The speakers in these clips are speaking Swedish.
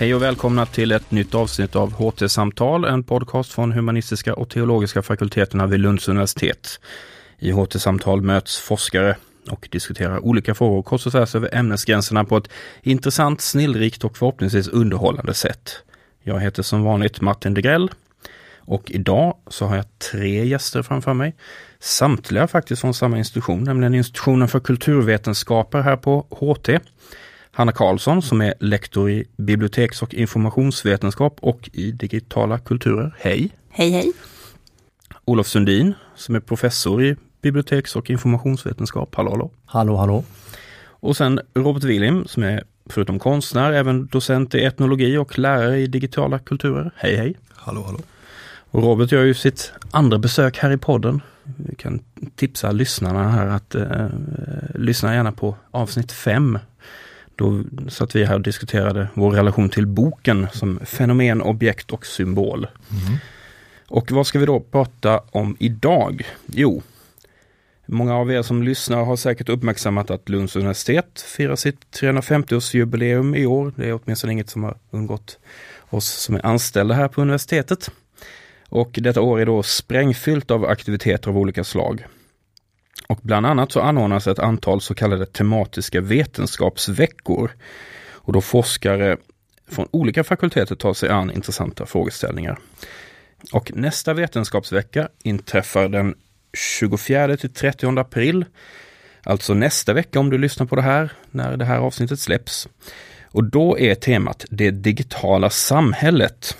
Hej och välkomna till ett nytt avsnitt av HT-samtal, en podcast från humanistiska och teologiska fakulteterna vid Lunds universitet. I HT-samtal möts forskare och diskuterar olika frågor kors och tvärs över ämnesgränserna på ett intressant, snillrikt och förhoppningsvis underhållande sätt. Jag heter som vanligt Martin Degrell och idag så har jag tre gäster framför mig. Samtliga faktiskt från samma institution, nämligen institutionen för kulturvetenskaper här på HT. Hanna Karlsson som är lektor i biblioteks och informationsvetenskap och i digitala kulturer. Hej! Hej hej! Olof Sundin som är professor i biblioteks och informationsvetenskap. Hallå hallå! Hallå hallå! Och sen Robert Willim som är förutom konstnär även docent i etnologi och lärare i digitala kulturer. Hej hej! Hallå hallå! Och Robert gör ju sitt andra besök här i podden. Vi kan tipsa lyssnarna här att eh, lyssna gärna på avsnitt 5 då satt vi här och diskuterade vår relation till boken som fenomen, objekt och symbol. Mm. Och vad ska vi då prata om idag? Jo, många av er som lyssnar har säkert uppmärksammat att Lunds universitet firar sitt 350-årsjubileum i år. Det är åtminstone inget som har undgått oss som är anställda här på universitetet. Och detta år är då sprängfyllt av aktiviteter av olika slag. Och bland annat så anordnas ett antal så kallade tematiska vetenskapsveckor. Och då forskare från olika fakulteter tar sig an intressanta frågeställningar. Och nästa vetenskapsvecka inträffar den 24 till 30 april. Alltså nästa vecka om du lyssnar på det här när det här avsnittet släpps. Och då är temat det digitala samhället.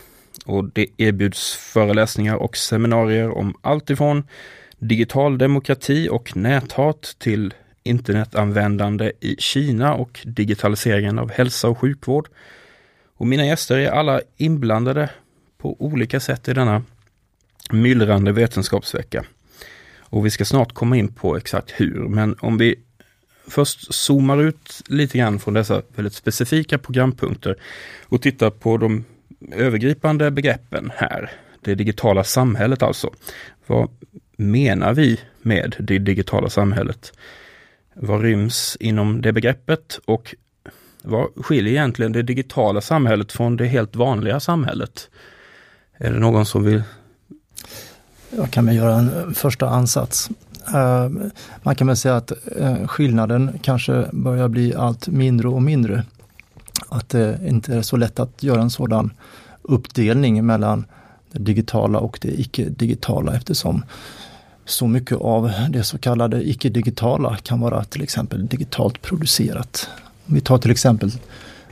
Och det erbjuds föreläsningar och seminarier om allt ifrån digital demokrati och näthat till internetanvändande i Kina och digitaliseringen av hälsa och sjukvård. Och mina gäster är alla inblandade på olika sätt i denna myllrande vetenskapsvecka. Och vi ska snart komma in på exakt hur, men om vi först zoomar ut lite grann från dessa väldigt specifika programpunkter och tittar på de övergripande begreppen här. Det digitala samhället alltså. Vad menar vi med det digitala samhället? Vad ryms inom det begreppet och vad skiljer egentligen det digitala samhället från det helt vanliga samhället? Är det någon som vill? Jag kan väl göra en första ansats. Eh, man kan väl säga att eh, skillnaden kanske börjar bli allt mindre och mindre. Att det inte är så lätt att göra en sådan uppdelning mellan det digitala och det icke-digitala eftersom så mycket av det så kallade icke-digitala kan vara till exempel digitalt producerat. Om vi tar till exempel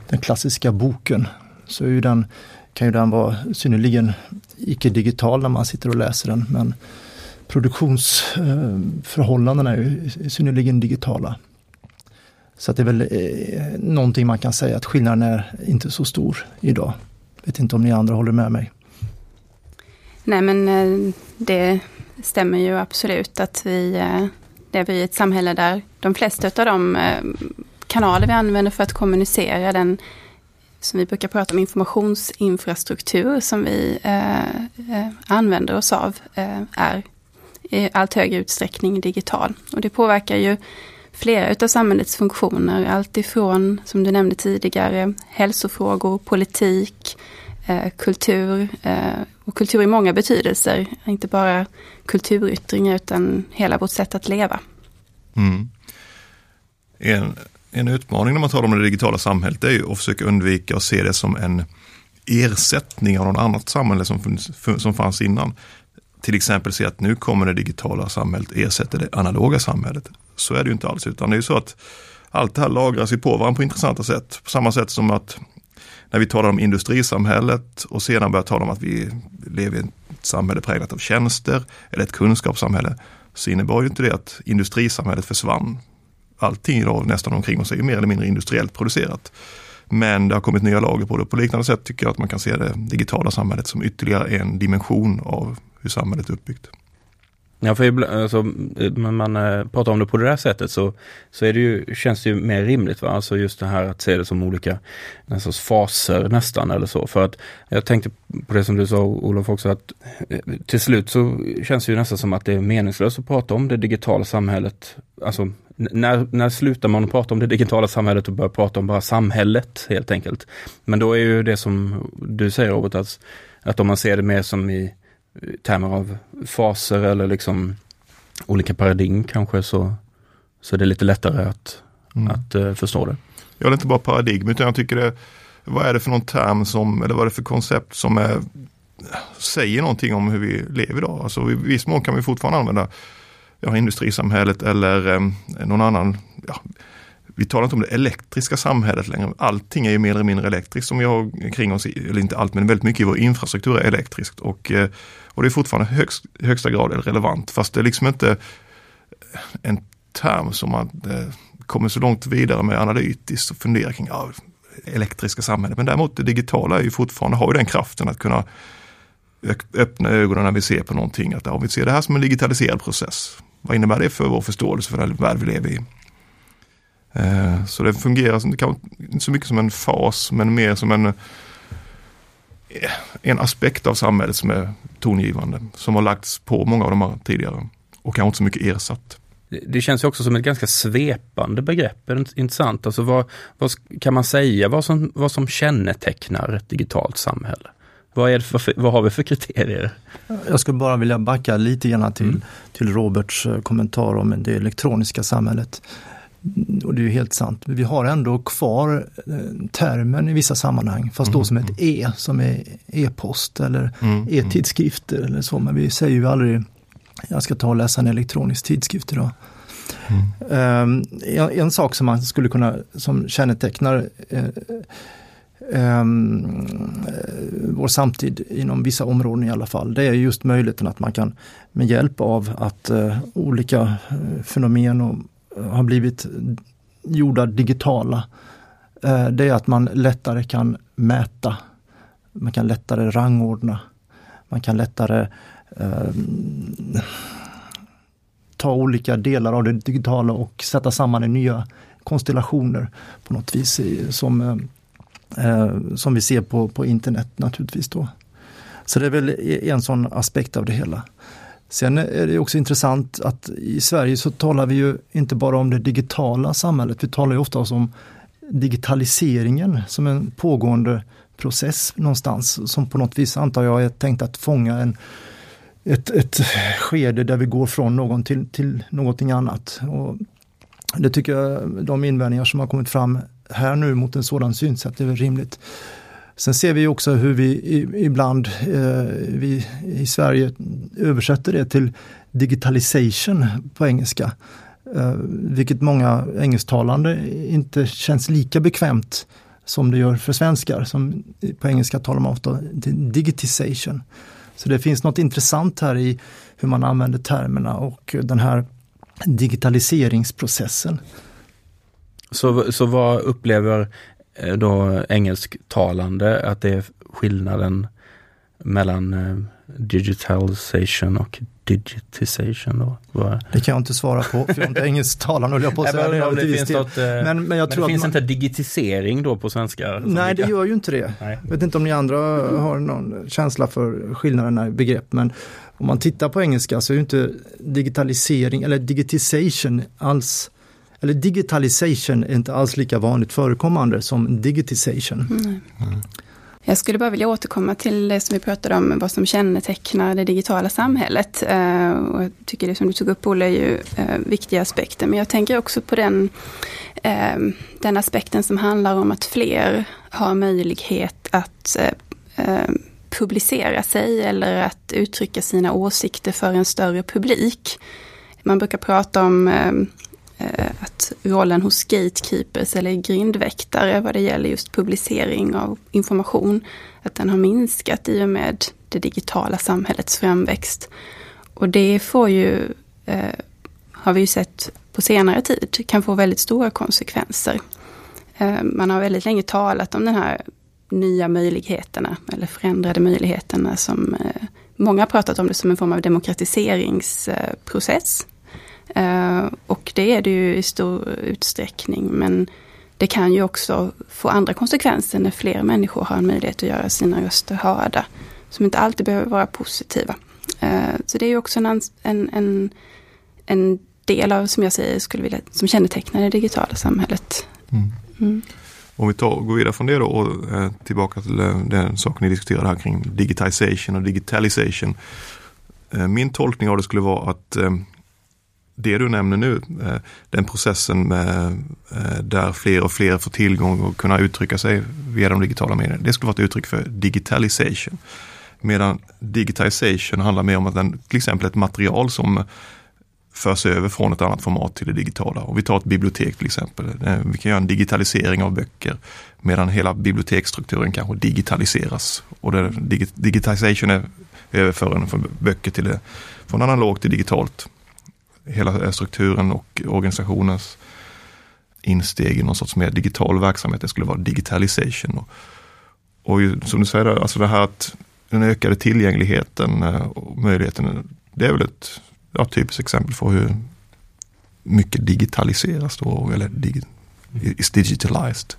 den klassiska boken så är ju den, kan ju den vara synnerligen icke-digital när man sitter och läser den men produktionsförhållandena eh, är ju synnerligen digitala. Så att det är väl eh, någonting man kan säga att skillnaden är inte så stor idag. Vet inte om ni andra håller med mig? Nej men eh, det stämmer ju absolut att vi eh, lever i ett samhälle där de flesta av de eh, kanaler vi använder för att kommunicera, den som vi brukar prata om informationsinfrastruktur som vi eh, eh använder oss av, är i allt högre utsträckning digital. Och det påverkar ju flera utav samhällets funktioner, allt ifrån, som du nämnde tidigare, hälsofrågor, politik, eh, kultur eh, och kultur i många betydelser. Inte bara kulturyttringar utan hela vårt sätt att leva. Mm. En, en utmaning när man talar om det digitala samhället är ju att försöka undvika att se det som en ersättning av något annat samhälle som, som fanns innan. Till exempel se att nu kommer det digitala samhället ersätta det analoga samhället. Så är det ju inte alls, utan det är ju så att allt det här lagras ju på varandra på intressanta sätt. På samma sätt som att när vi talar om industrisamhället och sedan börjar tala om att vi lever i ett samhälle präglat av tjänster eller ett kunskapssamhälle så innebar ju inte det att industrisamhället försvann. Allting idag nästan omkring oss är ju mer eller mindre industriellt producerat. Men det har kommit nya lager på det. På liknande sätt tycker jag att man kan se det digitala samhället som ytterligare en dimension av hur samhället är uppbyggt. Ja, för ibland, alltså, när man eh, pratar om det på det där sättet så, så är det ju, känns det ju mer rimligt. Va? Alltså just det här att se det som olika en sorts faser nästan eller så. För att jag tänkte på det som du sa Olof också att eh, till slut så känns det ju nästan som att det är meningslöst att prata om det digitala samhället. Alltså när, när slutar man prata om det digitala samhället och börjar prata om bara samhället helt enkelt. Men då är ju det som du säger Robert, att, att om man ser det mer som i termer av faser eller liksom olika paradigm kanske så, så är det lite lättare att, mm. att uh, förstå det. Ja, det är inte bara paradigm utan jag tycker det, vad är det för någon term som, eller vad är det för koncept som är, säger någonting om hur vi lever idag. Alltså i viss mån kan vi fortfarande använda ja, industrisamhället eller eh, någon annan, ja, vi talar inte om det elektriska samhället längre. Allting är ju mer eller mindre elektriskt som vi har kring oss, eller inte allt men väldigt mycket i vår infrastruktur är elektriskt. Och, eh, och det är fortfarande högst, högsta grad relevant fast det är liksom inte en term som man eh, kommer så långt vidare med analytiskt och funderar kring ja, elektriska samhället. Men däremot det digitala är ju fortfarande, har ju den kraften att kunna öppna ögonen när vi ser på någonting. Att ja, vi ser det här som en digitaliserad process. Vad innebär det för vår förståelse för den värld vi lever i? Eh, så det fungerar som, inte så mycket som en fas men mer som en, eh, en aspekt av samhället som är tongivande. Som har lagts på många av de här tidigare och kanske inte så mycket ersatt. Det känns också som ett ganska svepande begrepp, intressant. Alltså vad, vad kan man säga vad som, vad som kännetecknar ett digitalt samhälle? Vad, är för, vad har vi för kriterier? Jag skulle bara vilja backa lite grann till, mm. till Roberts eh, kommentar om det elektroniska samhället. Och det är ju helt sant. Vi har ändå kvar eh, termen i vissa sammanhang, fast då mm. som ett E, som är e-post eller mm. e-tidskrifter eller så. Men vi säger ju aldrig, jag ska ta och läsa en elektronisk tidskrift idag. Mm. Um, en, en, sak som man skulle kunna, som kännetecknar uh, um, vår samtid inom vissa områden i alla fall, det är just möjligheten att man kan med hjälp av att uh, olika fenomen och har blivit gjorda digitala, eh, det är att man lättare kan mäta. Man kan lättare rangordna. Man kan lättare eh, ta olika delar av det digitala och sätta samman i nya konstellationer på något vis som, eh, eh, som vi ser på, på internet naturligtvis. Då. Så det är väl en sån aspekt av det hela. Sen är det också intressant att i Sverige så talar vi ju inte bara om det digitala samhället, vi talar ju ofta om digitaliseringen som en pågående process någonstans som på något vis antar jag är tänkt att fånga en, ett, ett skede där vi går från någon till, till någonting annat. Och det tycker jag, de invändningar som har kommit fram här nu mot en sådan synsätt är väl rimligt. Sen ser vi också hur vi ibland eh, vi i Sverige översätter det till digitalization på engelska. Eh, vilket många engelsktalande inte känns lika bekvämt som det gör för svenskar. Som på engelska talar man ofta digitization. Så det finns något intressant här i hur man använder termerna och den här digitaliseringsprocessen. Så, så vad upplever då engelsktalande att det är skillnaden mellan eh, digitalization och digitization då? Det kan jag inte svara på, för jag är inte engelsktalande höll jag på att säga. det, det, finns något, eh, men, men, jag men tror det finns man... inte digitisering då på svenska? Nej, det gör ju inte det. Nej. Jag vet inte om ni andra har någon känsla för skillnaderna i begrepp, men om man tittar på engelska så är ju inte digitalisering eller digitization alls eller digitalization är inte alls lika vanligt förekommande som digitization. Mm. Jag skulle bara vilja återkomma till det som vi pratade om, vad som kännetecknar det digitala samhället. Eh, och jag tycker det som du tog upp Olle är ju eh, viktiga aspekter, men jag tänker också på den, eh, den aspekten som handlar om att fler har möjlighet att publicera sig eller att uttrycka sina åsikter för en större publik. Man brukar prata om Eh, att rollen hos gatekeepers eller grindväktare vad det gäller just publicering av information, att den har minskat i och med det digitala samhällets framväxt. Och det får ju, eh, har vi ju sett på senare tid, kan få väldigt stora konsekvenser. Eh, man har väldigt länge talat om de här nya möjligheterna eller förändrade möjligheterna som eh, många har pratat om det som en form av demokratiseringsprocess. Eh, och det är det ju i stor utsträckning, men det kan ju också få andra konsekvenser när fler människor har en möjlighet att göra sina röster hörda, som inte alltid behöver vara positiva. Eh, så det är ju också en, en, en, en del av, som jag säger, skulle vilja, som kännetecknar det digitala samhället. Mm. Mm. Om vi tar, går vidare från det då och eh, tillbaka till den saken ni diskuterade här kring digitization och digitalisation. Eh, min tolkning av det skulle vara att eh, det du nämner nu, eh, den processen med, eh, där fler och fler får tillgång och kunna uttrycka sig via de digitala medierna, det skulle vara ett uttryck för digitalisation. Medan digitization handlar mer om att den, till exempel ett material som förs över från ett annat format till det digitala. Och vi tar ett bibliotek till exempel. Eh, vi kan göra en digitalisering av böcker medan hela biblioteksstrukturen kanske digitaliseras. Och digitalisation är överföringen från böcker till det, från analogt till digitalt. Hela strukturen och organisationens insteg i någon sorts mer digital verksamhet, det skulle vara digitalisation. Och, och som du säger, alltså det här att den ökade tillgängligheten eh, och möjligheten, det är väl ett ja, typiskt exempel på hur mycket digitaliseras då, eller dig, is digitalized.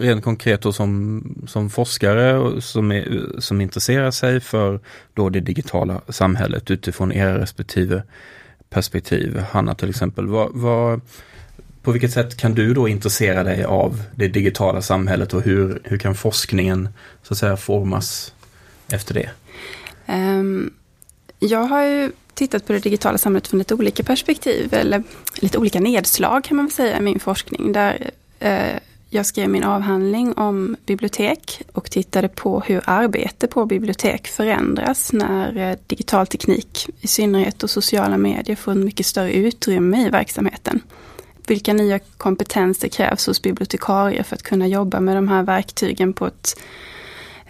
Rent konkret då som, som forskare som, är, som intresserar sig för då det digitala samhället utifrån era respektive perspektiv. Hanna till exempel, vad, vad, på vilket sätt kan du då intressera dig av det digitala samhället och hur, hur kan forskningen så att säga formas efter det? Um, jag har ju tittat på det digitala samhället från lite olika perspektiv, eller lite olika nedslag kan man väl säga i min forskning. Där eh, jag skrev min avhandling om bibliotek och tittade på hur arbete på bibliotek förändras när eh, digital teknik, i synnerhet och sociala medier, får en mycket större utrymme i verksamheten. Vilka nya kompetenser krävs hos bibliotekarier för att kunna jobba med de här verktygen på ett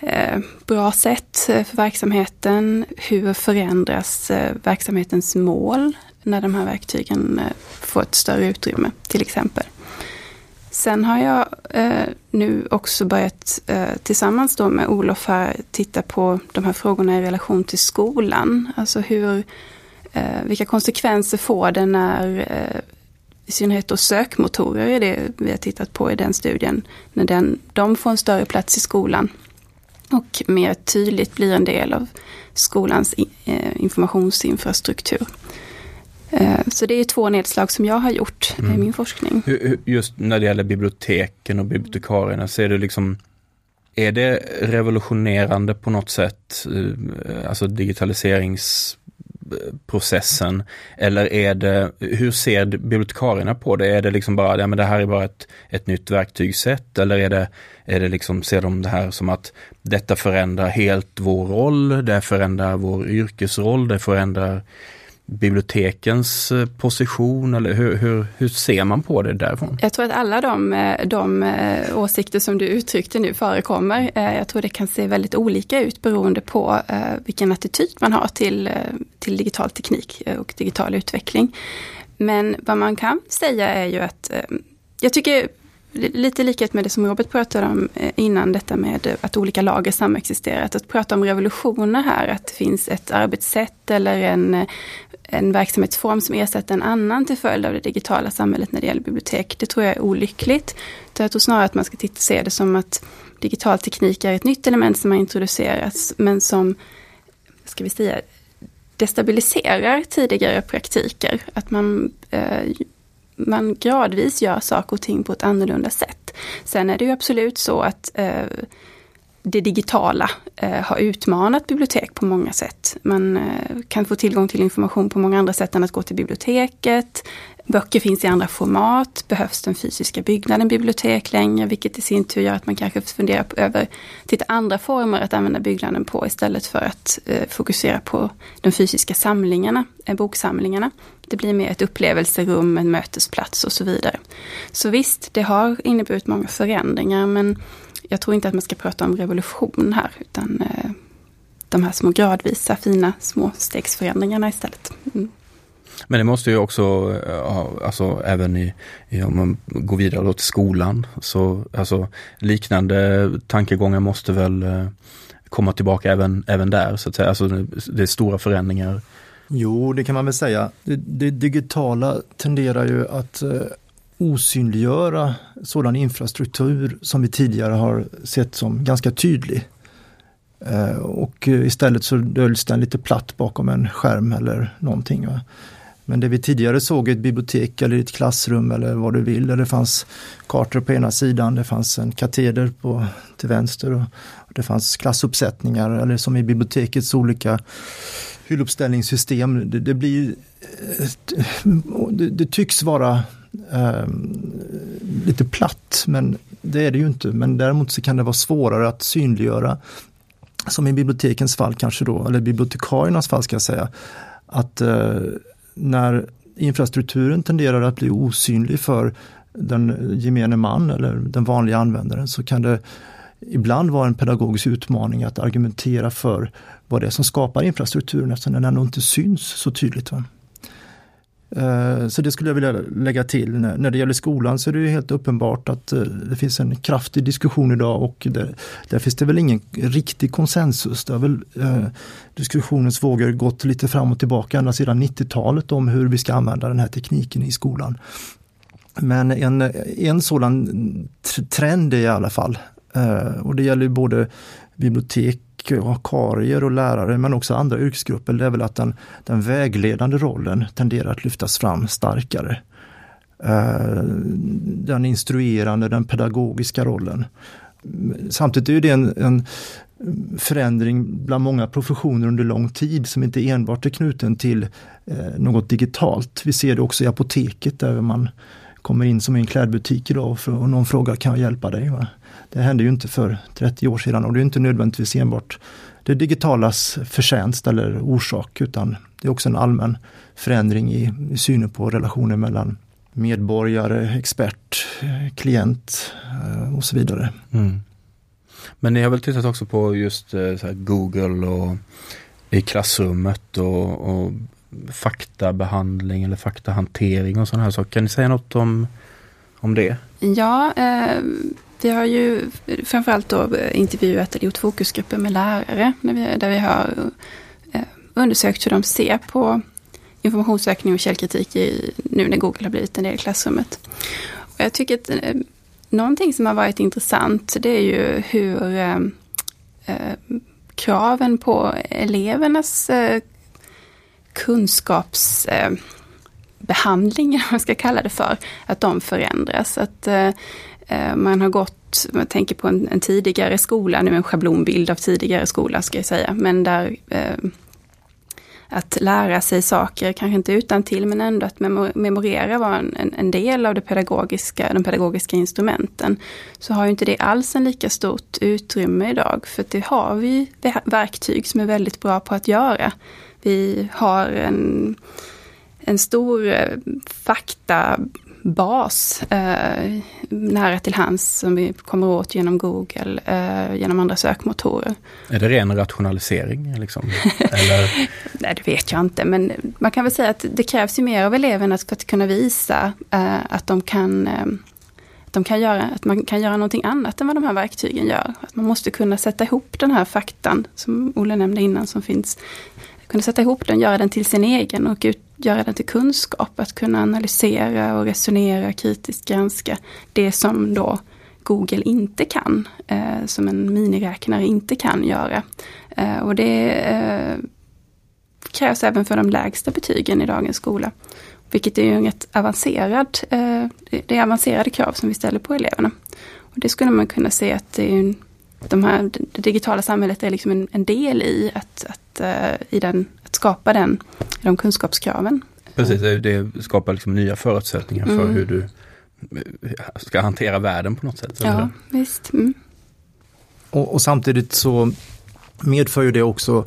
eh, bra sätt eh, för verksamheten? Hur förändras verksamhetens mål när de här verktygen får ett större utrymme till exempel? Sen har jag eh, nu också börjat eh, tillsammans då med Olof här titta på de här frågorna i relation till skolan. Alltså hur, eh, vilka konsekvenser får det när i synnerhet då sökmotorer är det vi har tittat på i den studien. När den, de får en större plats i skolan och mer tydligt blir en del av skolans eh, informationsinfrastruktur. Eh, så det är två nedslag som jag har gjort mm. i min forskning. Just när det gäller biblioteken och bibliotekarierna, så är det liksom är det revolutionerande på något sätt, eh, alltså digitaliserings processen? Eller är det, hur ser bibliotekarierna på det? Är det liksom bara, ja men det här är bara ett, ett nytt verktygssätt eller är det, är det liksom, ser de det här som att detta förändrar helt vår roll, det förändrar vår yrkesroll, det förändrar bibliotekens eh, position eller hur, hur, hur ser man på det därifrån? Jag tror att alla de, eh, de eh, åsikter som du uttryckte nu förekommer. Jag tror det kan se väldigt olika ut beroende på vilken attityd man har till, till digital teknik och digital utveckling. Men vad man kan säga är ju att jag tycker lite likhet med det som Robert pratade om innan, detta med att olika lager samexisterar. Att, att prata om revolutioner här, att det finns ett arbetssätt eller en en verksamhetsform som ersätter en annan till följd av det digitala samhället när det gäller bibliotek. Det tror jag är olyckligt. Så jag tror snarare att man ska titta, se det som att digital teknik är ett nytt element som har introducerats, men som, ska vi säga, destabiliserar tidigare praktiker. Att man, eh, man gradvis gör saker och ting på ett annorlunda sätt. Sen är det ju absolut så att eh, det digitala eh, har utmanat bibliotek på många sätt. Man eh, kan få tillgång till information på många andra sätt än att gå till biblioteket. Böcker finns i andra format. Behövs den fysiska byggnaden bibliotek längre? Vilket i sin tur gör att man kanske funderar på, över titta andra former att använda byggnaden på istället för att eh, fokusera på de fysiska samlingarna, eh, boksamlingarna. Det blir mer ett upplevelserum, en mötesplats och så vidare. Så visst, det har inneburit många förändringar men jag tror inte att man ska prata om revolution här, utan eh, de här små gradvisa, fina små stegsförändringarna istället. Mm. Men det måste ju också, alltså även i, i, om man går vidare då till skolan, så alltså liknande tankegångar måste väl eh, komma tillbaka även, även där så att säga? Alltså det är stora förändringar. Jo, det kan man väl säga. Det, det digitala tenderar ju att eh, osynliggöra sådan infrastruktur som vi tidigare har sett som ganska tydlig. Eh, och istället så döljs den lite platt bakom en skärm eller någonting. Va? Men det vi tidigare såg i ett bibliotek eller i ett klassrum eller vad du vill, där det fanns kartor på ena sidan, det fanns en kateder på, till vänster och det fanns klassuppsättningar eller som i bibliotekets olika hylluppställningssystem. Det, det blir eh, det, det, tycks vara eh, lite platt, men det är det ju inte. Men däremot så kan det vara svårare att synliggöra som i bibliotekens fall kanske då, eller bibliotekariernas fall ska jag säga, att eh, när infrastrukturen tenderar att bli osynlig för den gemene man eller den vanliga användaren så kan det ibland vara en pedagogisk utmaning att argumentera för vad det är som skapar infrastrukturen eftersom den ändå inte syns så tydligt. Va? Eh, så det skulle jag vilja lägga till. När det gäller skolan så är det helt uppenbart att eh, det finns en kraftig diskussion idag och där, där finns det väl ingen riktig konsensus. Det har väl eh, diskussionens vågor gått lite fram och tillbaka ända sedan 90-talet om hur vi ska använda den här tekniken i skolan. Men en, en sådan trend är i alla fall, eh, och det gäller både bibliotek vikarier och lärare men också andra yrkesgrupper, det är väl att den, den vägledande rollen tenderar att lyftas fram starkare. Eh, den instruerande, den pedagogiska rollen. Samtidigt är det en, en förändring bland många professioner under lång tid som inte enbart är knuten till eh, något digitalt. Vi ser det också i apoteket där man kommer in som i en klädbutik idag och någon frågar kan jag hjälpa dig? Va? Det hände ju inte för 30 år sedan och det är inte nödvändigtvis enbart det digitalas förtjänst eller orsak utan det är också en allmän förändring i, i synen på relationer mellan medborgare, expert, klient eh, och så vidare. Mm. Men ni har väl tittat också på just eh, Google och i klassrummet och, och faktabehandling eller faktahantering och sådana här saker. Kan ni säga något om, om det? Ja, eh, vi har ju framförallt då eh, intervjuat eller gjort fokusgrupper med lärare när vi, där vi har eh, undersökt hur de ser på informationssökning och källkritik i, nu när Google har blivit en del i klassrummet. Och jag tycker att eh, någonting som har varit intressant det är ju hur eh, eh kraven på elevernas eh, kunskapsbehandling, eh, vad man ska kalla det för, att de förändras. Att Eh, eh man har gått, man tänker på en, en, tidigare skola, nu en schablonbild av tidigare skola ska jag säga, men där eh, att lära sig saker, kanske inte utan till men ändå att memorera var en, en, del av det pedagogiska, de pedagogiska instrumenten. Så har ju inte det alls en lika stort utrymme idag, för det har vi verktyg som är väldigt bra på att göra. Vi har en, en stor eh, fakta bas eh, nära till hands som vi kommer åt genom Google, eh, genom andra sökmotorer. Är det ren rationalisering? Liksom? Eller? Nej, det vet jag inte, men man kan väl säga att det krävs ju mer av eleverna för att kunna visa eh, att de kan eh, de kan göra, att man kan göra någonting annat än vad de här verktygen gör. Att man måste kunna sätta ihop den här faktan, som Olle nämnde innan, som finns. Kunna sätta ihop den, göra den till sin egen och ut, göra den till kunskap, att kunna analysera och resonera, kritiskt granska det som då Google inte kan, eh, som en miniräknare inte kan göra. Eh, och det eh, krävs även för de lägsta betygen i dagens skola. Vilket är ju en rätt avancerad, eh, det är avancerade krav som vi ställer på eleverna. Och det skulle man kunna se att det, är, en de här, det digitala samhället är liksom en, en del i att, att, uh, i den, att skapa den de kunskapskraven. Precis, det skapar liksom nya förutsättningar för mm. hur du ska hantera världen på något sätt. Ja, visst. Mm. Och, och, samtidigt så medför ju det också,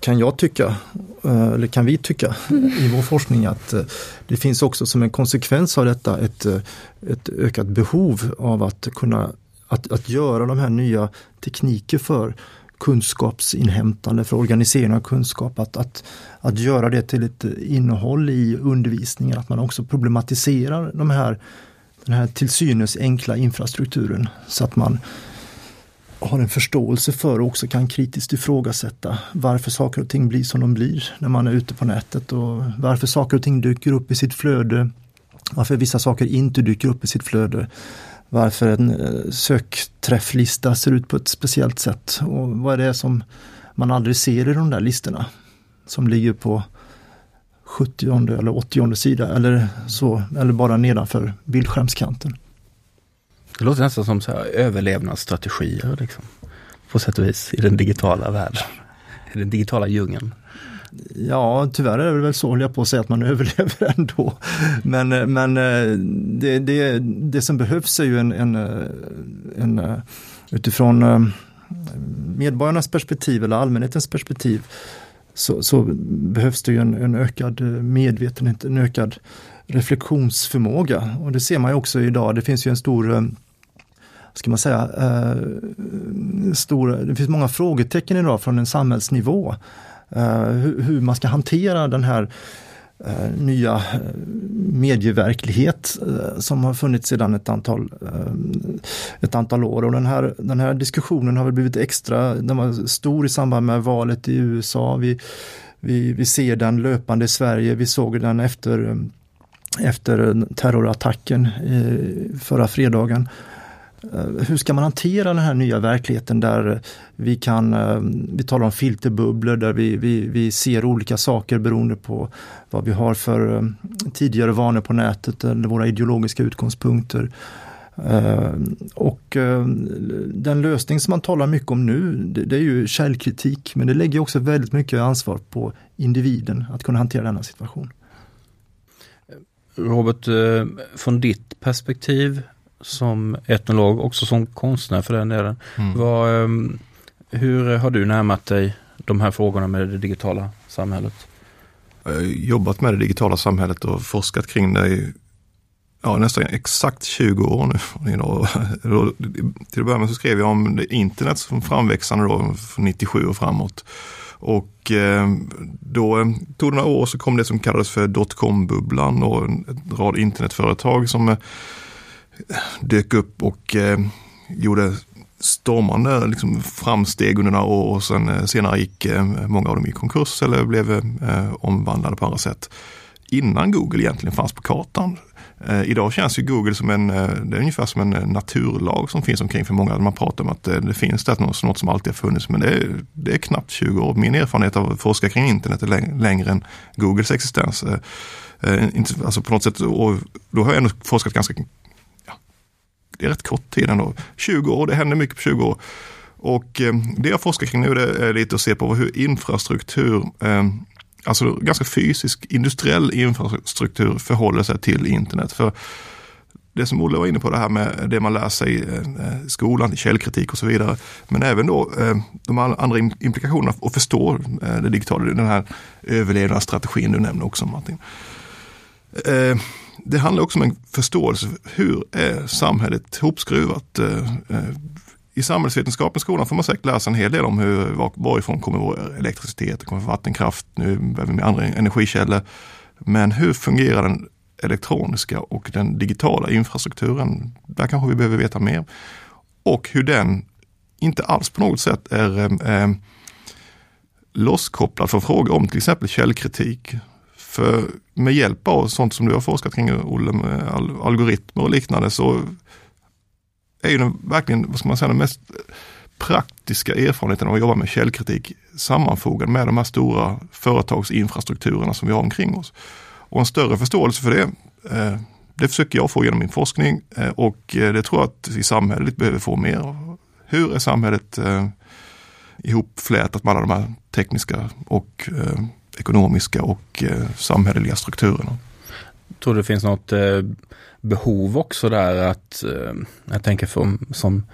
kan jag tycka, eh, eller kan vi tycka mm. i vår forskning att eh, det finns också som en konsekvens av detta ett, eh, ett ökat behov av att kunna att, att göra de här nya tekniker för kunskapsinhämtande, för organisering av kunskap, att, att, att göra det till ett innehåll i undervisningen, att man också problematiserar de här, den här till synes enkla infrastrukturen så att man har en förståelse för och också kan kritiskt ifrågasätta varför saker och ting blir som de blir när man är ute på nätet och varför saker och ting dyker upp i sitt flöde. Varför vissa saker inte dyker upp i sitt flöde. Varför en eh, sökträfflista ser ut på ett speciellt sätt och vad är det som man aldrig ser i de där listorna som ligger på 70 eller 80 sida eller så, eller bara nedanför bildskärmskanten. Det låter nästan som så här överlevnadsstrategier liksom, på sätt och vis i den digitala världen. I den digitala djungeln. Ja, tyvärr är det väl så, håller jag på att säga, att man överlever ändå. Men, eh, men eh, det, det, det som behövs är ju en, en, eh, en utifrån medborgarnas perspektiv eller allmänhetens perspektiv så, så behövs det ju en, en, ökad medvetenhet, en ökad reflektionsförmåga. Och det ser man ju också idag. Det finns ju en stor ska man säga, eh, stora, det finns många frågetecken idag från en samhällsnivå. Eh, hur, man ska hantera den här eh, nya eh, medieverklighet som har funnits sedan ett antal, ett antal år. Och den här, den här diskussionen har väl blivit extra, den var stor i samband med valet i USA. Vi, vi, vi ser den löpande i Sverige, vi såg den efter, efter terrorattacken förra fredagen. Eh, hur ska man hantera den här nya verkligheten där vi kan, eh, vi talar om filterbubblor där vi, vi, vi ser olika saker beroende på vad vi har för eh, tidigare vanor på nätet eller våra ideologiska utgångspunkter. Och den lösning som man talar mycket om nu, det är ju källkritik, men det lägger också väldigt mycket ansvar på individen att kunna hantera denna situation. Robert, från ditt perspektiv, som etnolog, också som konstnär för den delen. Mm. Vad, ehm, hur har du närmat dig de här frågorna med det digitala samhället? Jag har jobbat med det digitala samhället och forskat kring det i ja, nästan exakt 20 år nu. Till att börja med så skrev jag om det internet som framväxande då, från 97 och framåt. Och ehm, då tog det några år så kom det som kallades för dotcom-bubblan och en rad internetföretag som dök upp och eh, gjorde stormande liksom, framsteg under några år och sen eh, senare gick eh, många av dem i konkurs eller blev eh, omvandlade på andra sätt. Innan Google egentligen fanns på kartan. Eh, idag känns ju Google som en, eh, det är ungefär som en eh, naturlag som finns omkring för många. Man pratar om att eh, det finns det något, något som alltid har funnits men det är, det är knappt 20 år. Min erfarenhet av att forska kring internet är längre, längre än Googles existens. Eh, alltså på något sätt, och då har jag ändå forskat ganska det är rätt kort tid ändå. 20 år, det händer mycket på 20 år. Och eh, det jag forskar kring nu det är lite att se på hur infrastruktur, eh, alltså ganska fysisk industriell infrastruktur förhåller sig till internet. För det som Olle var inne på, det här med det man lär sig i eh, skolan, källkritik och så vidare. Men även då eh, de andra implikationerna och förstå eh, det digitala, den här överlevnadsstrategin du nämner också Martin det handlar också om en förståelse. Hur är samhället hopskruvat? Eh, eh, I samhällsvetenskapens skolan får man säkert lära sig en hel del om hur, varifrån kommer vår elektricitet, kommer vattenkraft, nu behöver vi andra energikällor. Men hur fungerar den elektroniska och den digitala infrastrukturen? Där kanske vi behöver veta mer. Och hur den inte alls på något sätt är eh, eh losskopplad från frågor om till exempel källkritik. För med hjälp av sånt som du har forskat kring Olle, med algoritmer och liknande så är ju den verkligen, vad ska man säga, den mest praktiska erfarenheten av att jobba med källkritik sammanfogad med de här stora företagsinfrastrukturerna som vi har omkring oss. Och en större förståelse för det, eh, det försöker jag få genom min forskning eh, och eh, det tror jag att vi samhället behöver få mer. av. Hur är samhället ihopflätat med alla de här tekniska och ekonomiska och eh, samhälleliga strukturerna. Jag tror det finns något eh, behov också där att, eh, jag tänker för, som,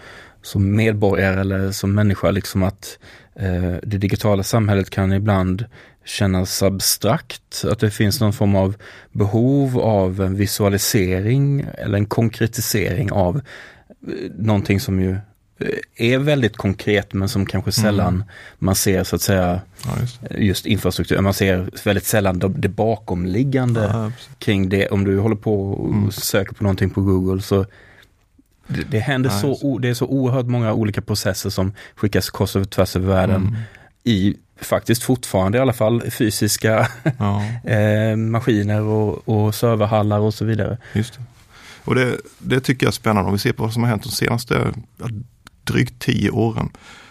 som medborgare eller som människa, liksom att eh, det digitala samhället kan ibland kännas abstrakt. Att det finns någon form av behov av en visualisering eller en konkretisering av eh, någonting som ju är väldigt konkret men som kanske sällan mm. man ser så att säga ja, just. just. infrastruktur. Man ser väldigt sällan det bakomliggande ja, kring det. Om du håller på och mm. söker på någonting på Google så det, det händer Nej, så, det är så oerhört många olika processer som skickas kors och tvärs över världen mm. i faktiskt fortfarande i alla fall fysiska ja. eh, maskiner och, och serverhallar och så vidare. Just det. Och det, det tycker jag är spännande om vi ser på vad som har hänt de senaste drygt tio åren.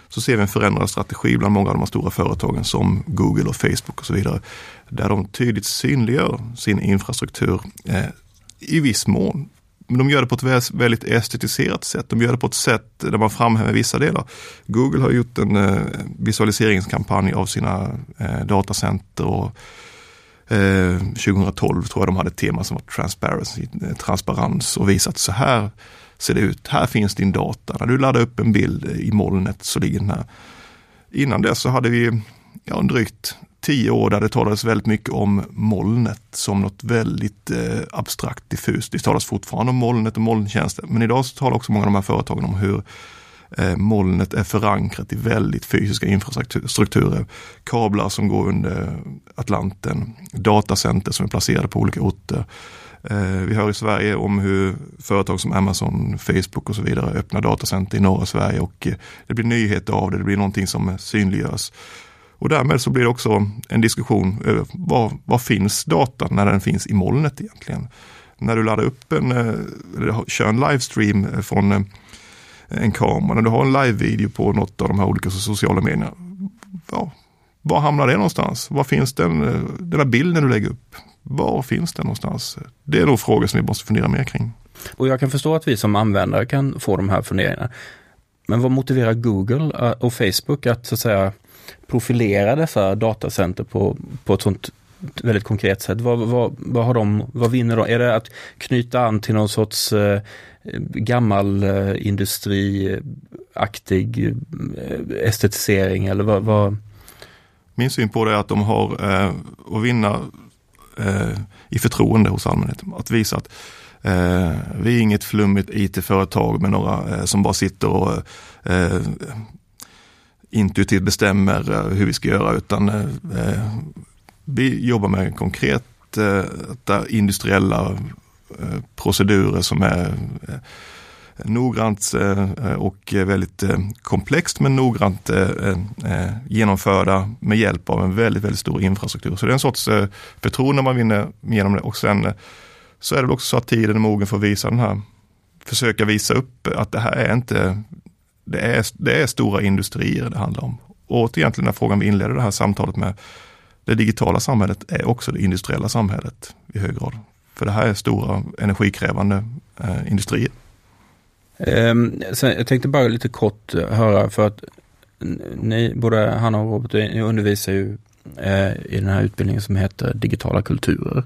Så ser vi en förändrad strategi bland många av de stora företagen som Google och Facebook och så vidare. Där de tydligt synliggör sin infrastruktur eh, i viss mån. Men de gör det på ett väldigt estetiserat sätt. De gör det på ett sätt där man framhäver vissa delar. Google har gjort en eh, visualiseringskampanj av sina eh, datacenter och eh, 2012 tror jag de hade ett tema som var eh, transparens och visat så här ser det ut. Här finns din data. När du laddar upp en bild i molnet så ligger den här. Innan dess så hade vi ja, drygt tio år där det talades väldigt mycket om molnet som något väldigt eh, abstrakt diffust. Det talas fortfarande om molnet och molntjänster, men idag så talar också många av de här företagen om hur eh, molnet är förankrat i väldigt fysiska infrastrukturer. Kablar som går under Atlanten, datacenter som är placerade på olika orter. Eh, vi hör i Sverige om hur företag som Amazon, Facebook och så vidare öppnar datacenter i norra Sverige och eh, det blir nyheter av det, det blir någonting som synliggörs. Och därmed så blir det också en diskussion över var, var finns datan när den finns i molnet egentligen? När du laddar upp en, eh, eller kör en livestream från en kamera, när du har en live-video på något av de här olika sociala medierna. Ja, var hamnar det någonstans? Var finns den, den här bilden du lägger upp? Var finns den någonstans? Det är nog frågor som vi måste fundera mer kring. Och jag kan förstå att vi som användare kan få de här funderingarna. Men vad motiverar Google eh, och Facebook att så att säga profilera dessa datacenter på, på ett sånt väldigt konkret sätt? Vad, vad, vad, har de, vad vinner de? Är det att knyta an till någon sorts eh, gammal eh, industriaktig eh, estetisering eller vad, vad? Min syn på det är att de har eh, att vinna eh, i förtroende hos allmänheten. Att visa att eh, vi är inget flummigt IT-företag med några eh, som bara sitter och eh, intuitivt bestämmer eh, hur vi ska göra utan eh, eh vi jobbar med konkret eh, industriella eh, procedurer som är noggrant eh, och väldigt eh, komplext men noggrant eh, genomförda med hjälp av en väldigt, väldigt stor infrastruktur. Så det är en sorts förtroende man vinner genom det och sen så är det också så att tiden är mogen för att visa den här, försöka visa upp att det här är inte, det är, det är stora industrier det handlar om. Och återigen till den här frågan vi inledde det här samtalet med, det digitala samhället är också det industriella samhället i hög grad. För det här är stora energikrävande eh, industrier. Ehm, um, sen, jag tänkte bara lite kort eh, höra för att ni, både Hanna och Robert, eh, ni undervisar ju eh, i den här utbildningen som heter digitala kulturer.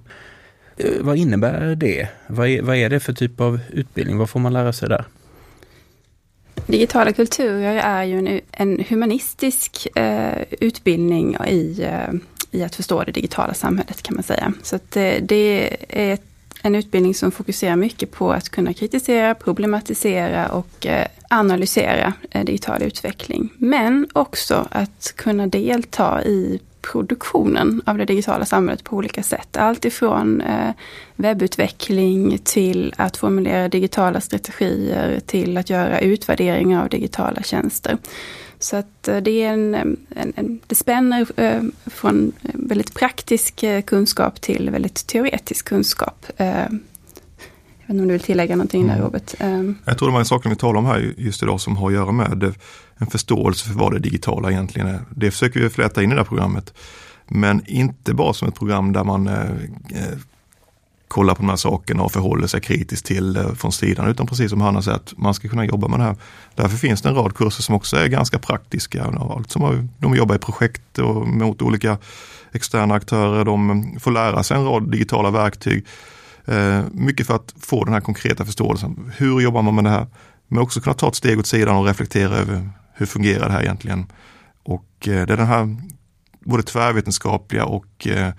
Vad innebär det? Vad är, vad är det för typ av utbildning? Vad får man lära sig där? Digitala kulturer är ju en, en humanistisk eh, utbildning i, eh, i att förstå det digitala samhället kan man säga. Så att, eh, det är ett en utbildning som fokuserar mycket på att kunna kritisera, problematisera och eh, analysera eh, digital utveckling. Men också att kunna delta i produktionen av det digitala samhället på olika sätt. Allt ifrån eh, webbutveckling till att formulera digitala strategier till att göra utvärderingar av digitala tjänster. Så att eh, det är en, en, en det spänner eh, från väldigt praktisk eh, kunskap till väldigt teoretisk kunskap. Eh, jag vet inte om du vill tillägga någonting där mm. Robert? Mm. Jag tror det var en sak vi talar om här just idag som har att göra med en förståelse för vad det digitala egentligen är. Det försöker vi fläta in i det här programmet. Men inte bara som ett program där man eh, kollar på de här sakerna och förhåller sig kritiskt till det från sidan. Utan precis som Hanna säger, att man ska kunna jobba med det här. Därför finns det en rad kurser som också är ganska praktiska. Alltså de jobbar i projekt och mot olika externa aktörer. De får lära sig en rad digitala verktyg. Eh, mycket för att få den här konkreta förståelsen. Hur jobbar man med det här? Men också kunna ta ett steg åt sidan och reflektera över hur fungerar det här egentligen? Och eh, det är den här både tvärvetenskapliga och eh,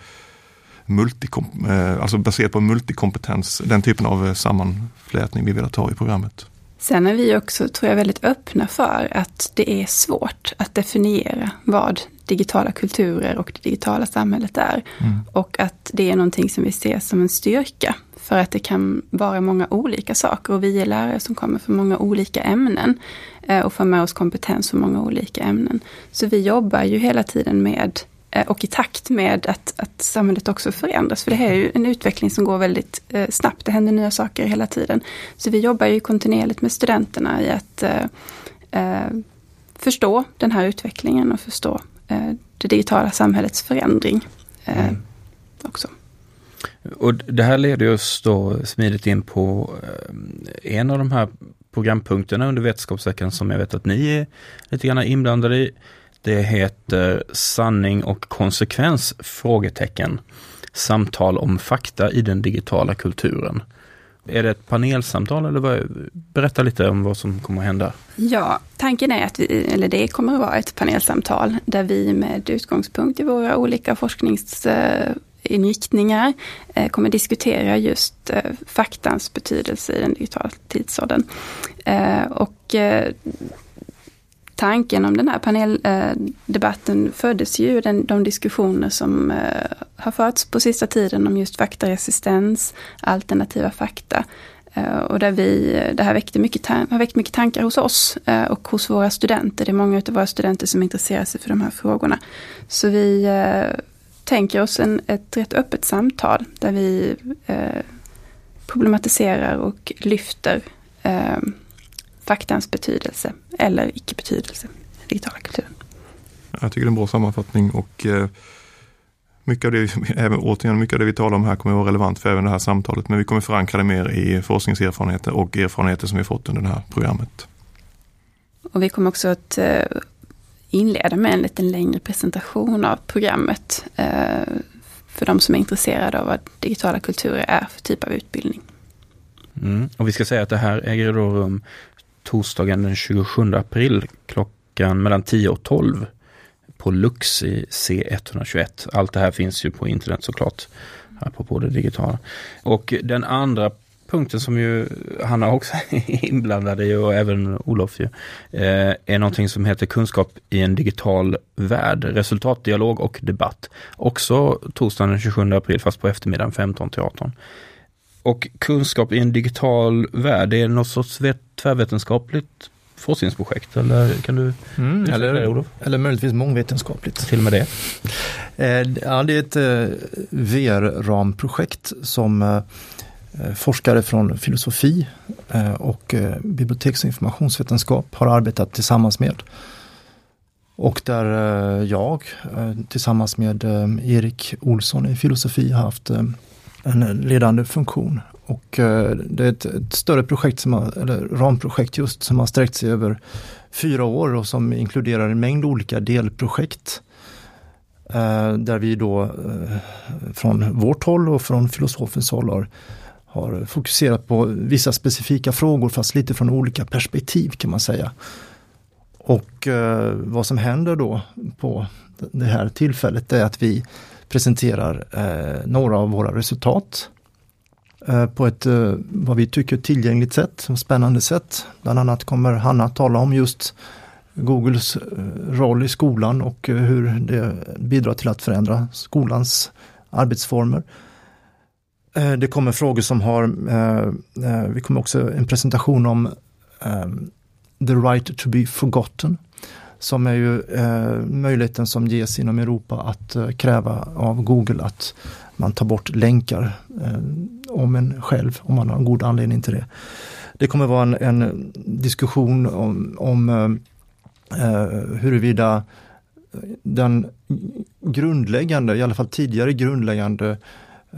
multikom, eh, alltså baserat på multikompetens, den typen av eh, sammanflätning vi vill ha i programmet. Sen är vi också, tror jag, väldigt öppna för att det är svårt att definiera vad digitala kulturer och det digitala samhället är. Mm. Och att det är någonting som vi ser som en styrka. För att det kan vara många olika saker och vi är lärare som kommer från många olika ämnen. Eh, och får med oss kompetens från många olika ämnen. Så vi jobbar ju hela tiden med och i takt med att, att samhället också förändras. För det här är ju en utveckling som går väldigt eh, snabbt. Det händer nya saker hela tiden. Så vi jobbar ju kontinuerligt med studenterna i att eh, eh, förstå den här utvecklingen och förstå eh, det digitala samhällets förändring mm. också. Och det här leder oss då smidigt in på en av de här programpunkterna under Vetenskapsveckan som jag vet att ni är lite grann inblandade i. Det heter Sanning och konsekvens? frågetecken. Samtal om fakta i den digitala kulturen. Är det ett panelsamtal eller vad, berätta lite om vad som kommer att hända. Ja, tanken är att vi, eller det kommer att vara ett panelsamtal där vi med utgångspunkt i våra olika forskningsinriktningar eh, kommer diskutera just eh, faktans betydelse i den digitala tidsåldern. Eh, och tanken om den här paneldebatten eh, föddes ju den, de diskussioner som eh, har förts på sista tiden om just faktaresistens, alternativa fakta. Eh, och där vi, det här väckte mycket, har väckt mycket tankar hos oss och hos våra studenter. Det är många av våra studenter som intresserar sig för de här frågorna. Så vi tänker oss en, ett rätt öppet samtal där vi problematiserar och lyfter eh, faktans betydelse eller icke-betydelse i digitala kulturen. Jag tycker det är en bra sammanfattning och eh, mycket av det, även, återigen, mycket av det vi talar om här kommer att vara relevant för även det här samtalet. Men vi kommer förankra det mer i forskningserfarenheter och erfarenheter som vi fått under det här programmet. Och vi kommer också att eh, inleda med en lite längre presentation av programmet eh, för de som är intresserade av vad digitala kulturer är för typ av utbildning. Mm. Och vi ska säga att det här äger då rum torsdagen den 27 april klockan mellan 10 och 12 på Lux i C121. Allt det här finns ju på internet såklart, apropå det digitala. Och den andra punkten som ju Hanna också är inblandad i och även Olof ju, eh, är någonting som heter kunskap i en digital värld, resultatdialog och debatt. Också torsdagen den 27 april fast på eftermiddagen 15 till 18. Och kunskap i en digital värld, det är något sorts tvärvetenskapligt forskningsprojekt eller kan du mm, eller, det, Olof? eller möjligtvis mångvetenskapligt. Till och med det? Eh, ja, det är ett eh, VR-ramprojekt som Eh, forskare från filosofi och biblioteks och informationsvetenskap har arbetat tillsammans med. Och där jag tillsammans med Erik Olsson i filosofi har haft en ledande funktion. Och eh, det är ett, ett större projekt, som har, eller ramprojekt just, som har sträckt sig över fyra år och som inkluderar en mängd olika delprojekt. Eh, där vi då eh, från vårt håll och från filosofens håll har har fokuserat på vissa specifika frågor fast lite från olika perspektiv kan man säga. Och vad som händer då på det här tillfället är att vi presenterar några av våra resultat Eh, på ett, eh, vad vi tycker, tillgängligt sätt, och spännande sätt. Bland annat kommer Hanna tala om just Googles eh, roll i skolan och hur det bidrar till att förändra skolans arbetsformer. Det kommer frågor som har, vi kommer också en presentation om the right to be forgotten. Som är ju möjligheten som ges inom Europa att kräva av Google att man tar bort länkar om en själv, om man har en god anledning till det. Det kommer vara en, en diskussion om, om eh, eh, huruvida den grundläggande, i alla fall tidigare grundläggande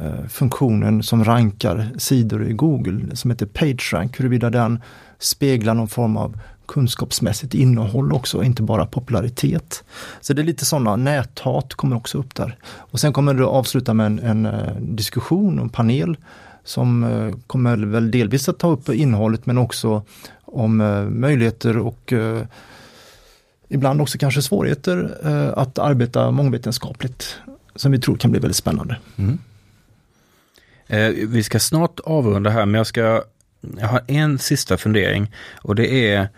Eh, funktionen som rankar sidor i Google som heter PageRank, huruvida den speglar någon form av kunskapsmässigt innehåll också, inte bara popularitet. Så det är lite sådana, näthat kommer också upp där. Och sen kommer det avsluta med en, en eh, diskussion, en panel som eh, kommer väl delvis att ta upp innehållet men också om eh, möjligheter och eh, ibland också kanske svårigheter att arbeta mångvetenskapligt som vi tror kan bli väldigt spännande. Mm. Eh, vi ska snart avrunda här, men jag ska jag har en sista fundering och det är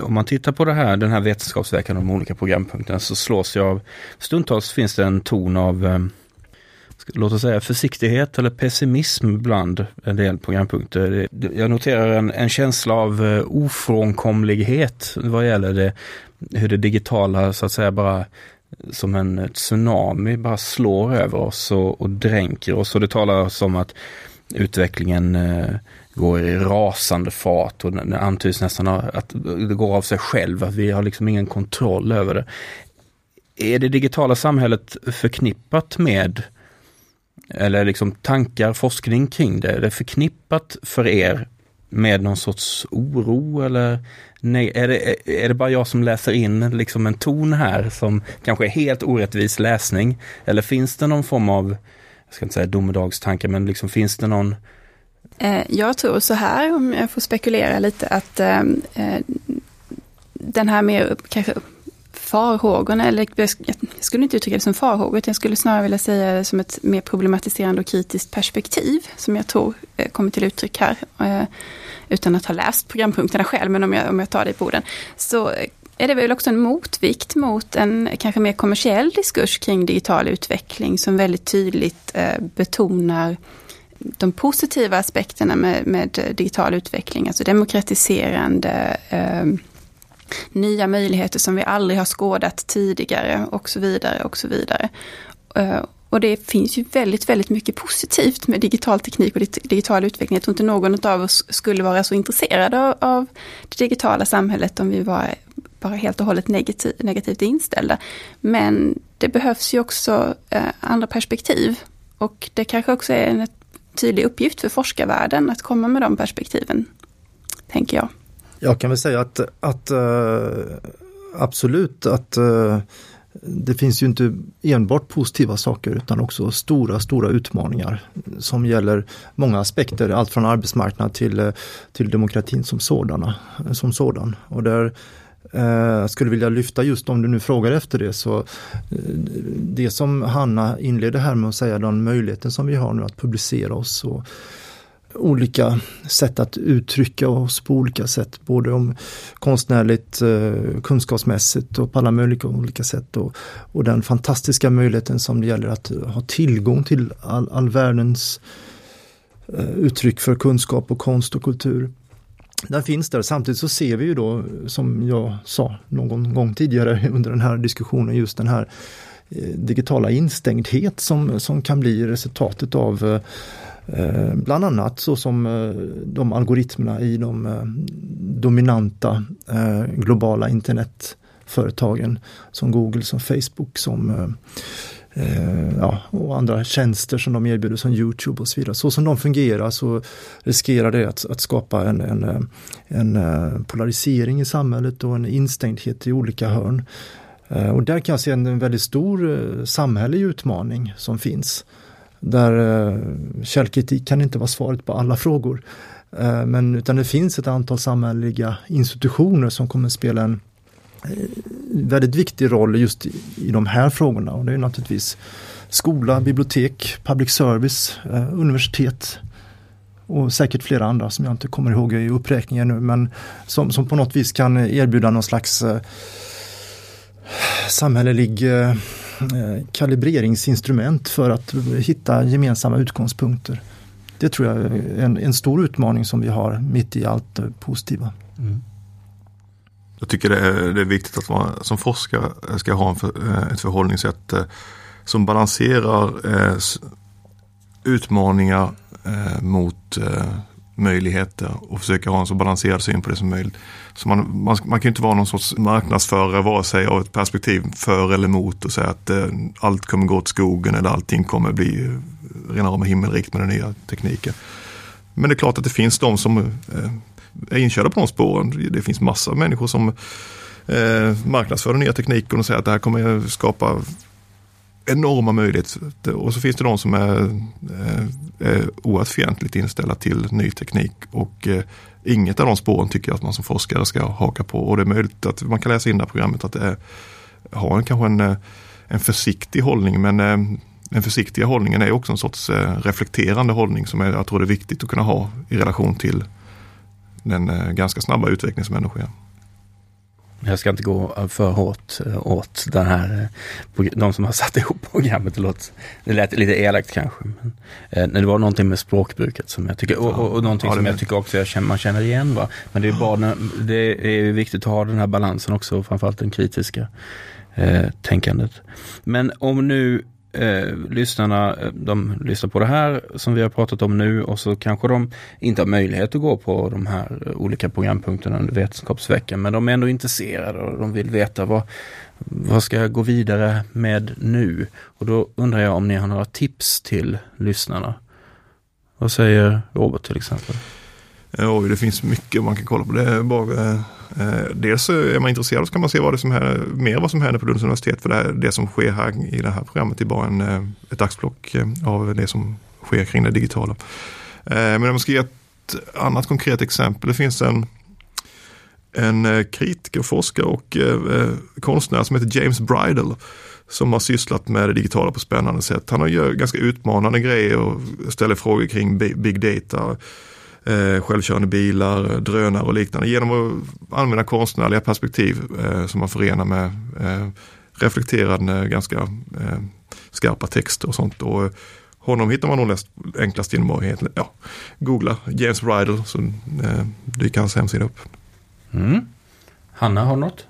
om man tittar på det här, den här vetenskapsveckan och de olika programpunkterna så slås jag av, stundtals finns det en ton av eh, låt oss säga försiktighet eller pessimism bland en del programpunkter. Jag noterar en, en känsla av eh, ofrånkomlighet vad gäller det, hur det digitala så att säga bara som en tsunami bara slår över oss och, och dränker oss. Och det talas om att utvecklingen eh, går i rasande fart och det antyds nästan att det går av sig själv, att vi har liksom ingen kontroll över det. Är det digitala samhället förknippat med eller liksom tankar, forskning kring det? Är det förknippat för er med någon sorts oro eller nej, är, det, är det bara jag som läser in liksom en ton här som kanske är helt orättvis läsning? Eller finns det någon form av, jag ska inte säga domedagstanke, men liksom finns det någon eh, jag tror så här, om jag får spekulera lite, att eh, eh, den här mer kanske farhågorna, eller jag skulle inte uttrycka det som farhågor, utan jag skulle snarare vilja säga det som ett mer problematiserande och kritiskt perspektiv, som jag tror eh, kommer till uttryck här, eh, utan att ha läst programpunkterna själv, men om jag, om jag tar det på orden, så eh, är det väl också en motvikt mot en kanske mer kommersiell diskurs kring digital utveckling, som väldigt tydligt betonar de positiva aspekterna med, med digital utveckling, alltså demokratiserande, eh, nya möjligheter som vi aldrig har skådat tidigare och så vidare och så vidare. Eh, och det finns ju väldigt, väldigt mycket positivt med digital teknik och digital utveckling. Jag tror inte någon av oss skulle vara så intresserade av det digitala samhället om vi var bara helt och hållet negativ, negativt inställda. Men det behövs ju också eh, andra perspektiv. Och det kanske också är en tydlig uppgift för forskarvärlden att komma med de perspektiven, tänker jag. Jag kan väl säga att, att eh, absolut att eh, det finns ju inte enbart positiva saker utan också stora, stora utmaningar som gäller många aspekter, allt från arbetsmarknad till, eh, till demokratin som, sådana, som sådan. Och där eh, skulle vilja lyfta just om du nu frågar efter det så det som Hanna inledde här med att säga, den möjligheten som vi har nu att publicera oss och olika sätt att uttrycka oss på olika sätt, både om konstnärligt, eh, kunskapsmässigt och på alla möjliga olika sätt. Och, och den fantastiska möjligheten som det gäller att ha tillgång till all, all världens eh, uttryck för kunskap och konst och kultur. Den finns där. Samtidigt så ser vi ju då, som jag sa någon gång tidigare under den här diskussionen, just den här eh, digitala instängdhet som, som kan bli resultatet av Eh, Eh, bland annat så som eh, de algoritmerna i de eh, dominanta globala internetföretagen som Google, som Facebook, som ja, och andra tjänster som de erbjuder som Youtube och så vidare. Så som de fungerar så riskerar det att, att skapa en, en, en polarisering i samhället och en instängdhet i olika hörn. Och där kan jag se en väldigt stor samhällelig utmaning som finns. Där eh, källkritik kan inte vara svaret på alla frågor. Eh, men utan det finns ett antal samhälleliga institutioner som kommer spela en eh, väldigt viktig roll just i, i de här frågorna. Och det är naturligtvis skola, bibliotek, public service, eh, universitet och säkert flera andra som jag inte kommer ihåg i uppräkningen nu men som, som på något vis kan erbjuda någon slags eh, samhällelig kalibreringsinstrument för att hitta gemensamma utgångspunkter. Det tror jag är en, en stor utmaning som vi har mitt i allt det positiva. Mm. Jag tycker det är, det är viktigt att man som forskare ska ha en för, eh, ett förhållningssätt eh, som balanserar utmaningar mot möjligheter och försöka ha en så balanserad syn på det som möjligt. Så man, man, man kan inte vara någon sorts marknadsförare vare sig av ett perspektiv för eller emot och säga att eh, allt kommer gå åt skogen eller allting kommer bli eh, rena rama himmelrikt med den nya tekniken. Men det är klart att det finns de som eh, är inkörda på de spåren. Det finns massa människor som eh, marknadsför den nya tekniken och säger att det här kommer skapa enorma möjligheter. Och så finns det de som är, eh, är oerhört fientligt inställda till ny teknik. Och eh, inget av de spåren tycker jag att man som forskare ska haka på. Och det är möjligt att man kan läsa in det här programmet att det är, har en, kanske en, eh, en försiktig hållning. Men den försiktiga hållningen är också en sorts reflekterande hållning som är, jag tror det är viktigt att kunna ha i relation till den ganska snabba utveckling som ändå sker. Jag ska inte gå för hårt eh, åt den här, eh, de som har satt ihop programmet. Det, låt, det lät lite elakt kanske. Men, eh, det var någonting med språkbruket som jag tycker, och, och, och någonting ja, som jag tycker också jag känner, man känner igen. Va? Men det är, bara, det är viktigt att ha den här balansen också, framförallt den kritiska eh, tänkandet. Men om nu eh, lyssnarna, eh, de lyssnar på det här som vi har pratat om nu och så kanske de inte har möjlighet att gå på de här eh, olika programpunkterna under Vetenskapsveckan. Men de är ändå intresserade och de vill veta vad, vad ska jag gå vidare med nu? Och då undrar jag om ni har några tips till lyssnarna. Vad säger Robert till exempel? Eh, oj, det finns mycket man kan kolla på. Det är bara, eh, dels är man intresserad så kan man se vad det som händer, mer vad som händer på Lunds universitet. För det, här, det som sker här i det här programmet är bara en, eh, ett axplock eh, av det som sker kring det digitala. Eh, men om man ska ge ett annat konkret exempel. Det finns en, en kritiker, forskare och eh, konstnär som heter James Bridle som har sysslat med det digitala på spännande sätt. Han har gör ganska utmanande grejer och ställer frågor kring big data eh, självkörande bilar, drönare och liknande genom att använda konstnärliga perspektiv eh, som man förenar med eh, reflekterande, ganska eh, skarpa texter och sånt. Och, eh, honom hittar man nog läst, enklast genom att ja, googla James Rydell så eh, dyker hans hemsida upp. Mm. Hanna, har något?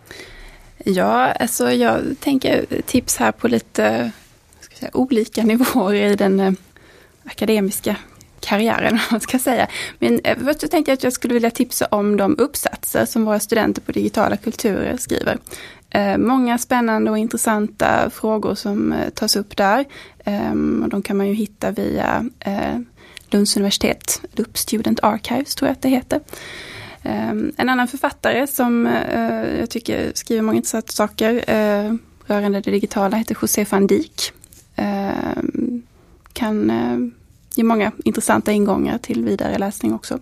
Ja, alltså jag tänker tips här på lite säga, olika nivåer i den eh, akademiska karriären, vad man ska säga. Men eh, först så tänkte jag att jag skulle vilja tipsa om de uppsatser som våra studenter på digitala kulturer skriver. Eh, många spännande och intressanta frågor som eh, tas upp där. Ehm, de kan man ju hitta via Lunds universitet, LUP Student Archives tror jag att det heter. Ehm, en annan författare som jag tycker skriver många intressanta saker rörande det digitala heter José van Dijk. Ehm, kan ger många intressanta ingångar till vidare läsning också.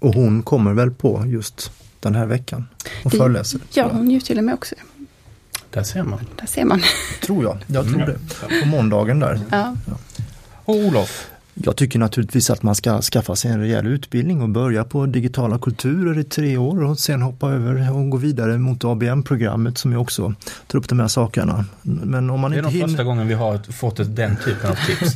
Och hon kommer väl på just den här veckan och föreläser? Ja, hon och med också. Där ser man. Där ser man. Tror jag. Jag tror det. På måndagen där. Ja. ja. Och Olof? Jag tycker naturligtvis att man ska skaffa sig en rejäl utbildning och börja på digitala kulturer i tre år och sen hoppa över och gå vidare mot ABM-programmet som ju också tar upp de här sakerna. Men om man det är inte hinner... första gången vi har fått den typen av tips.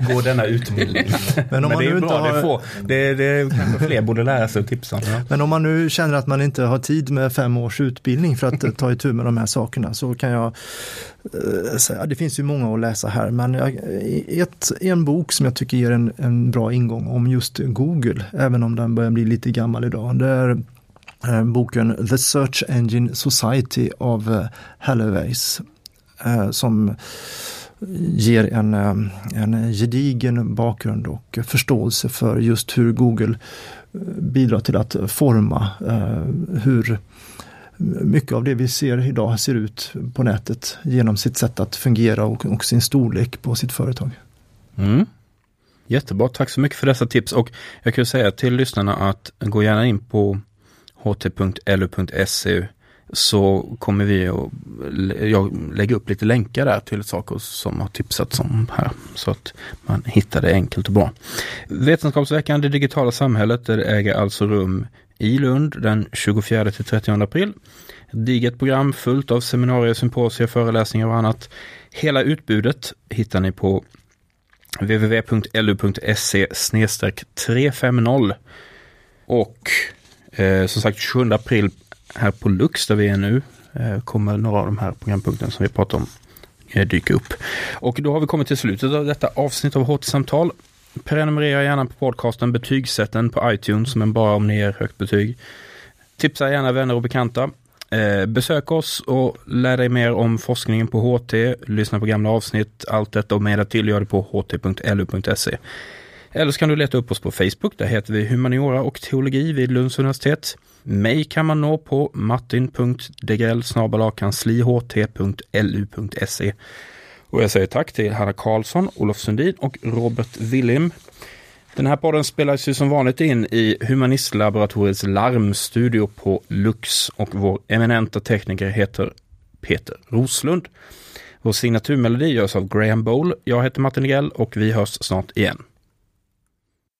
Gå denna utbildning. Men, om Men det är bra, har... det, får, det, det kanske fler borde lära sig att tipsa om. Ja. Men om man nu känner att man inte har tid med fem års utbildning för att ta itu med de här sakerna så kan jag Eh, det finns ju många att läsa här men ett, en bok som jag tycker ger en, en bra ingång om just Google, även om den börjar bli lite gammal idag. Det är eh, boken The Search Engine Society eh, av eh, som ger en, en gedigen bakgrund och förståelse för just hur Google bidrar till att forma hur mycket av det vi ser idag ser ut på nätet genom sitt sätt att fungera och, och sin storlek på sitt företag. Mm. Jättebra, tack så mycket för dessa tips och jag kan säga till lyssnarna att gå gärna in på ht.lu.se så kommer vi att jag lägga upp lite länkar där till saker som har tipsats om här så att man hittar det enkelt och bra. Vetenskapsveckan, det digitala samhället, det äger alltså rum i Lund den 24 till 30 april. Ett digert program fullt av seminarier, symposier, föreläsningar och annat. Hela utbudet hittar ni på www.lu.se 350 och eh, som sagt 27 april här på Lux där vi är nu eh, kommer några av de här programpunkterna som vi pratar om eh, dyka upp. Och då har vi kommit till slutet av detta avsnitt av HT-samtal. Prenumerera gärna på podcasten, betygsätt den på iTunes, men bara om ni ger högt betyg. Tipsa gärna vänner och bekanta. Eh, besök oss och lär dig mer om forskningen på HT, lyssna på gamla avsnitt, allt detta och mer till gör det på ht.lu.se. Eller så kan du leta upp oss på Facebook, där heter vi Humaniora och teologi vid Lunds universitet. Mig kan man nå på martin.degrell kansliht.lu.se. Och jag säger tack till Hanna Karlsson, Olof Sundin och Robert Willim. Den här podden spelas ju som vanligt in i Humanistlaboratoriets larmstudio på Lux och vår eminenta tekniker heter Peter Roslund. Vår signaturmelodi görs av Graham Bowl. Jag heter Martin Ligell och vi hörs snart igen.